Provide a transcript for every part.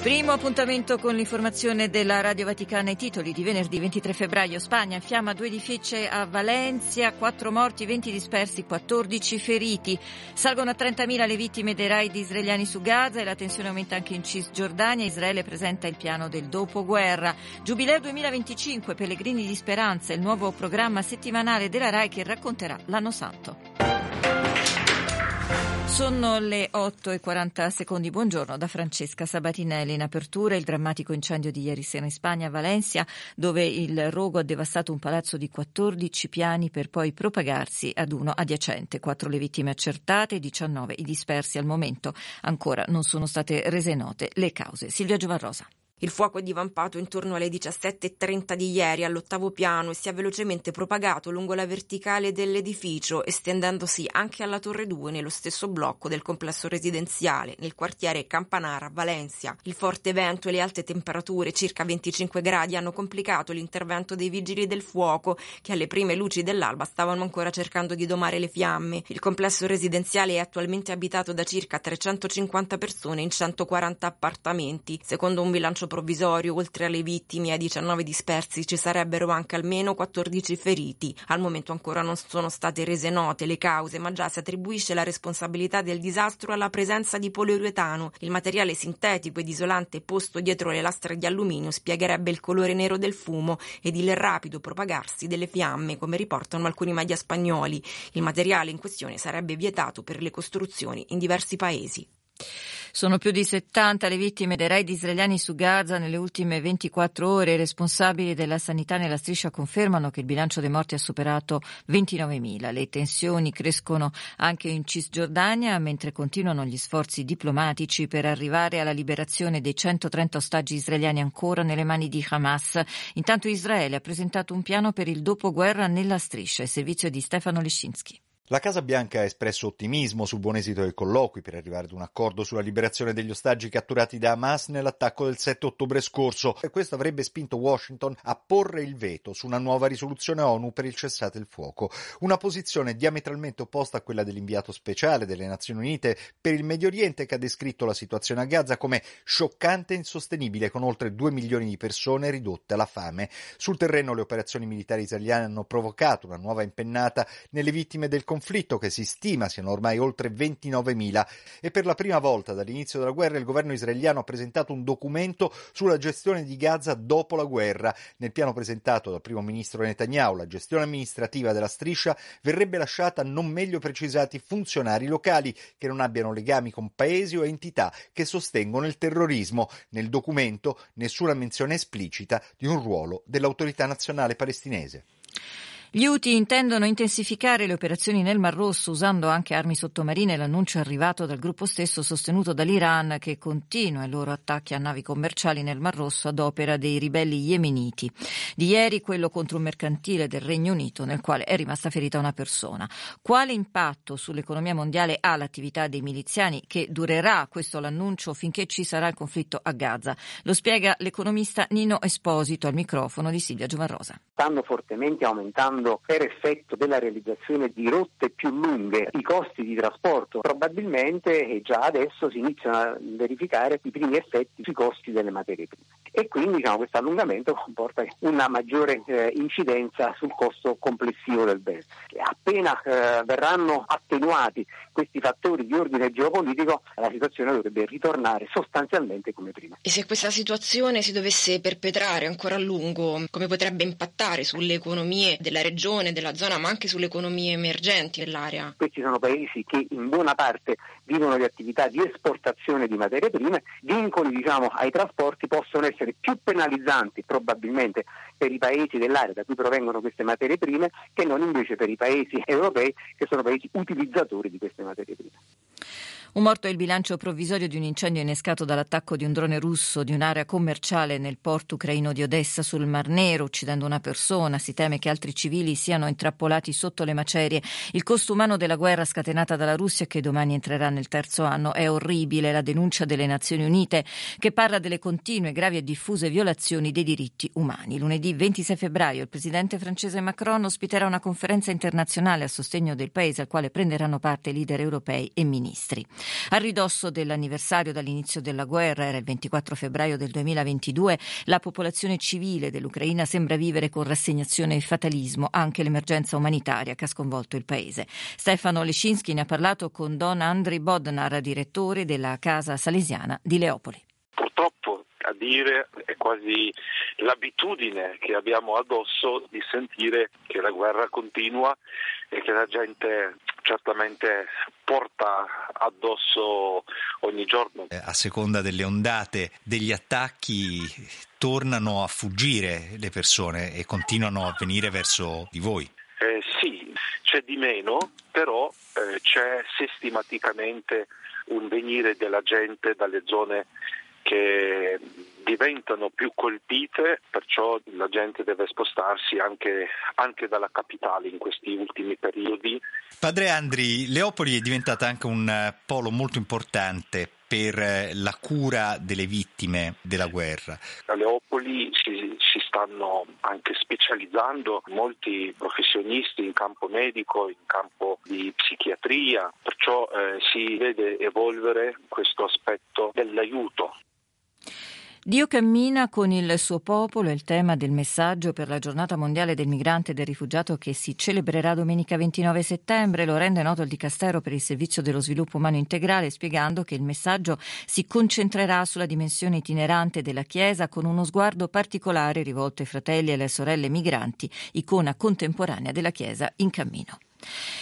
Primo appuntamento con l'informazione della Radio Vaticana. I titoli di venerdì 23 febbraio. Spagna fiamma due edifici a Valencia, quattro morti, 20 dispersi, 14 feriti. Salgono a 30.000 le vittime dei raid israeliani su Gaza e la tensione aumenta anche in Cisgiordania. Israele presenta il piano del dopoguerra. Giubileo 2025, Pellegrini di Speranza, il nuovo programma settimanale della RAI che racconterà l'anno santo. Sono le 8 e 40 secondi. Buongiorno da Francesca Sabatinelli. In apertura il drammatico incendio di ieri sera in Spagna, a Valencia, dove il rogo ha devastato un palazzo di 14 piani per poi propagarsi ad uno adiacente. Quattro le vittime accertate, 19 i dispersi al momento. Ancora non sono state rese note le cause. Silvia Giovarrosa. Il fuoco è divampato intorno alle 17.30 di ieri all'ottavo piano e si è velocemente propagato lungo la verticale dell'edificio, estendendosi anche alla torre 2 nello stesso blocco del complesso residenziale, nel quartiere Campanara, Valencia. Il forte vento e le alte temperature, circa 25 gradi, hanno complicato l'intervento dei vigili del fuoco, che alle prime luci dell'alba stavano ancora cercando di domare le fiamme. Il complesso residenziale è attualmente abitato da circa 350 persone in 140 appartamenti, secondo un bilancio provvisorio, oltre alle vittime e ai 19 dispersi, ci sarebbero anche almeno 14 feriti. Al momento ancora non sono state rese note le cause, ma già si attribuisce la responsabilità del disastro alla presenza di poliuretano. Il materiale sintetico ed isolante posto dietro le lastre di alluminio spiegherebbe il colore nero del fumo ed il rapido propagarsi delle fiamme, come riportano alcuni media spagnoli. Il materiale in questione sarebbe vietato per le costruzioni in diversi paesi. Sono più di 70 le vittime dei raid israeliani su Gaza nelle ultime 24 ore. I responsabili della sanità nella striscia confermano che il bilancio dei morti ha superato 29.000. Le tensioni crescono anche in Cisgiordania mentre continuano gli sforzi diplomatici per arrivare alla liberazione dei 130 ostaggi israeliani ancora nelle mani di Hamas. Intanto Israele ha presentato un piano per il dopoguerra nella striscia, il servizio di Stefano Lescinski. La Casa Bianca ha espresso ottimismo sul buon esito dei colloqui per arrivare ad un accordo sulla liberazione degli ostaggi catturati da Hamas nell'attacco del 7 ottobre scorso e questo avrebbe spinto Washington a porre il veto su una nuova risoluzione ONU per il cessate il fuoco, una posizione diametralmente opposta a quella dell'inviato speciale delle Nazioni Unite per il Medio Oriente che ha descritto la situazione a Gaza come scioccante e insostenibile con oltre 2 milioni di persone ridotte alla fame. Sul terreno le operazioni militari israeliane hanno provocato una nuova impennata nelle vittime del conflitto conflitto che si stima siano ormai oltre 29.000 e per la prima volta dall'inizio della guerra il governo israeliano ha presentato un documento sulla gestione di Gaza dopo la guerra. Nel piano presentato dal primo ministro Netanyahu la gestione amministrativa della striscia verrebbe lasciata a non meglio precisati funzionari locali che non abbiano legami con paesi o entità che sostengono il terrorismo. Nel documento nessuna menzione esplicita di un ruolo dell'autorità nazionale palestinese. Gli Houthi intendono intensificare le operazioni nel Mar Rosso usando anche armi sottomarine. L'annuncio è arrivato dal gruppo stesso sostenuto dall'Iran che continua i loro attacchi a navi commerciali nel Mar Rosso ad opera dei ribelli yemeniti. Di ieri quello contro un mercantile del Regno Unito nel quale è rimasta ferita una persona. Quale impatto sull'economia mondiale ha l'attività dei miliziani che durerà questo l'annuncio finché ci sarà il conflitto a Gaza? Lo spiega l'economista Nino Esposito al microfono di Silvia Giovarrosa. Stanno fortemente aumentando aumentando per effetto della realizzazione di rotte più lunghe i costi di trasporto, probabilmente già adesso si iniziano a verificare i primi effetti sui costi delle materie prime e quindi diciamo, questo allungamento comporta una maggiore eh, incidenza sul costo complessivo del bene. Appena eh, verranno attenuati questi fattori di ordine geopolitico, la situazione dovrebbe ritornare sostanzialmente come prima. E se questa situazione si dovesse perpetrare ancora a lungo, come potrebbe impattare sulle economie della regione, della zona, ma anche sulle economie emergenti dell'area? Questi sono paesi che in buona parte vivono di attività di esportazione di materie prime, vincoli diciamo, ai trasporti possono essere più penalizzanti probabilmente per i paesi dell'area da cui provengono queste materie prime che non invece per i paesi europei che sono paesi utilizzatori di queste materie prime. materia. Un morto è il bilancio provvisorio di un incendio innescato dall'attacco di un drone russo di un'area commerciale nel porto ucraino di Odessa sul Mar Nero, uccidendo una persona. Si teme che altri civili siano intrappolati sotto le macerie. Il costo umano della guerra scatenata dalla Russia, che domani entrerà nel terzo anno, è orribile. La denuncia delle Nazioni Unite, che parla delle continue, gravi e diffuse violazioni dei diritti umani. Lunedì 26 febbraio il presidente francese Macron ospiterà una conferenza internazionale a sostegno del paese, al quale prenderanno parte leader europei e ministri. A ridosso dell'anniversario dall'inizio della guerra, era il 24 febbraio del 2022, la popolazione civile dell'Ucraina sembra vivere con rassegnazione e fatalismo anche l'emergenza umanitaria che ha sconvolto il paese. Stefano Lescinski ne ha parlato con Don Andri Bodnar, direttore della Casa Salesiana di Leopoli dire è quasi l'abitudine che abbiamo addosso di sentire che la guerra continua e che la gente certamente porta addosso ogni giorno. Eh, a seconda delle ondate degli attacchi tornano a fuggire le persone e continuano a venire verso di voi. Eh, sì, c'è di meno, però eh, c'è sistematicamente un venire della gente dalle zone che diventano più colpite, perciò la gente deve spostarsi anche, anche, dalla capitale in questi ultimi periodi. Padre Andri, Leopoli è diventata anche un eh, polo molto importante per eh, la cura delle vittime della guerra. A Leopoli si, si stanno anche specializzando molti professionisti in campo medico, in campo di psichiatria, perciò eh, si vede evolvere questo aspetto dell'aiuto Dio cammina con il suo popolo è il tema del messaggio per la giornata mondiale del migrante e del rifugiato che si celebrerà domenica 29 settembre. Lo rende noto il Dicastero per il Servizio dello Sviluppo Umano Integrale spiegando che il messaggio si concentrerà sulla dimensione itinerante della Chiesa con uno sguardo particolare rivolto ai fratelli e alle sorelle migranti, icona contemporanea della Chiesa in cammino.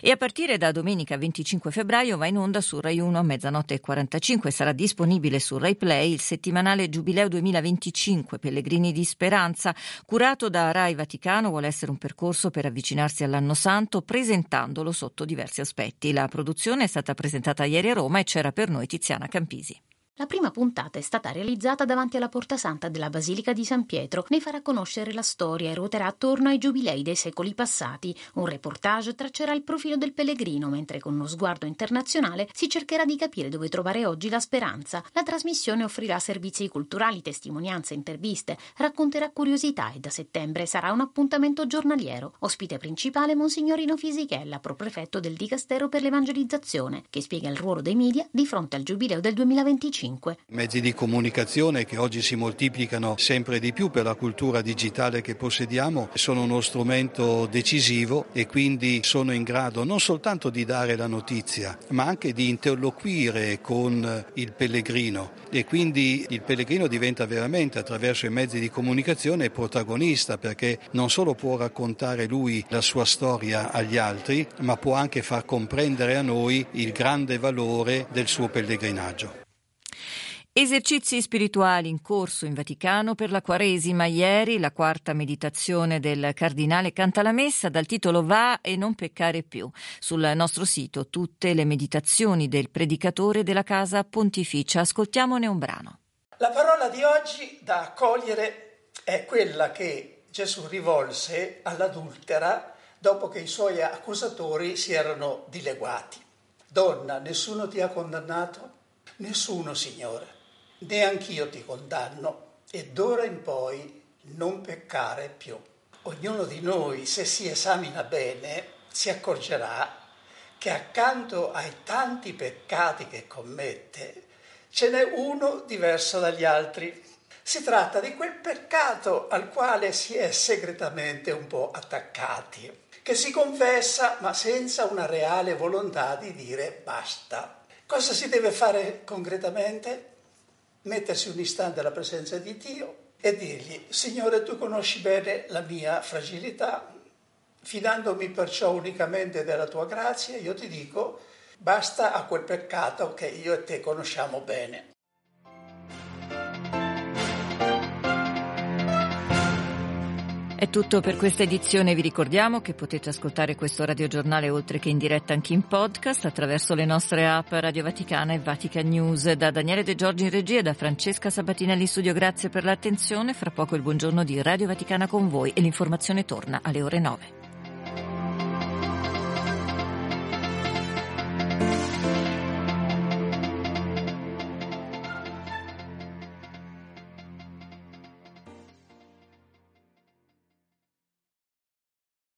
E a partire da domenica 25 febbraio va in onda su Rai 1 a mezzanotte e 45 sarà disponibile su Rai Play il settimanale Giubileo 2025 Pellegrini di Speranza, curato da Rai Vaticano, vuole essere un percorso per avvicinarsi all'anno santo presentandolo sotto diversi aspetti. La produzione è stata presentata ieri a Roma e c'era per noi Tiziana Campisi. La prima puntata è stata realizzata davanti alla Porta Santa della Basilica di San Pietro. Ne farà conoscere la storia e ruoterà attorno ai giubilei dei secoli passati. Un reportage traccerà il profilo del pellegrino, mentre con uno sguardo internazionale si cercherà di capire dove trovare oggi la speranza. La trasmissione offrirà servizi culturali, testimonianze, interviste, racconterà curiosità e da settembre sarà un appuntamento giornaliero. Ospite principale Monsignorino Fisichella, proprefetto del Dicastero per l'Evangelizzazione, che spiega il ruolo dei media di fronte al giubileo del 2025. 5. Mezzi di comunicazione che oggi si moltiplicano sempre di più per la cultura digitale che possediamo sono uno strumento decisivo e quindi sono in grado non soltanto di dare la notizia, ma anche di interloquire con il pellegrino e quindi il pellegrino diventa veramente attraverso i mezzi di comunicazione protagonista perché non solo può raccontare lui la sua storia agli altri, ma può anche far comprendere a noi il grande valore del suo pellegrinaggio. Esercizi spirituali in corso in Vaticano per la Quaresima. Ieri la quarta meditazione del Cardinale canta la messa dal titolo Va e non peccare più. Sul nostro sito tutte le meditazioni del predicatore della Casa Pontificia. Ascoltiamone un brano. La parola di oggi da accogliere è quella che Gesù rivolse all'adultera dopo che i suoi accusatori si erano dileguati. Donna, nessuno ti ha condannato? Nessuno, Signore neanch'io ti condanno e d'ora in poi non peccare più. Ognuno di noi, se si esamina bene, si accorgerà che accanto ai tanti peccati che commette, ce n'è uno diverso dagli altri. Si tratta di quel peccato al quale si è segretamente un po' attaccati, che si confessa ma senza una reale volontà di dire basta. Cosa si deve fare concretamente? Mettersi un istante alla presenza di Dio e dirgli, Signore, tu conosci bene la mia fragilità, fidandomi perciò unicamente della tua grazia, io ti dico, basta a quel peccato che io e te conosciamo bene. È tutto per questa edizione. Vi ricordiamo che potete ascoltare questo radiogiornale oltre che in diretta anche in podcast attraverso le nostre app Radio Vaticana e Vatican News. Da Daniele De Giorgi in regia e da Francesca Sabatinelli in studio, grazie per l'attenzione. Fra poco il buongiorno di Radio Vaticana con voi e l'informazione torna alle ore 9.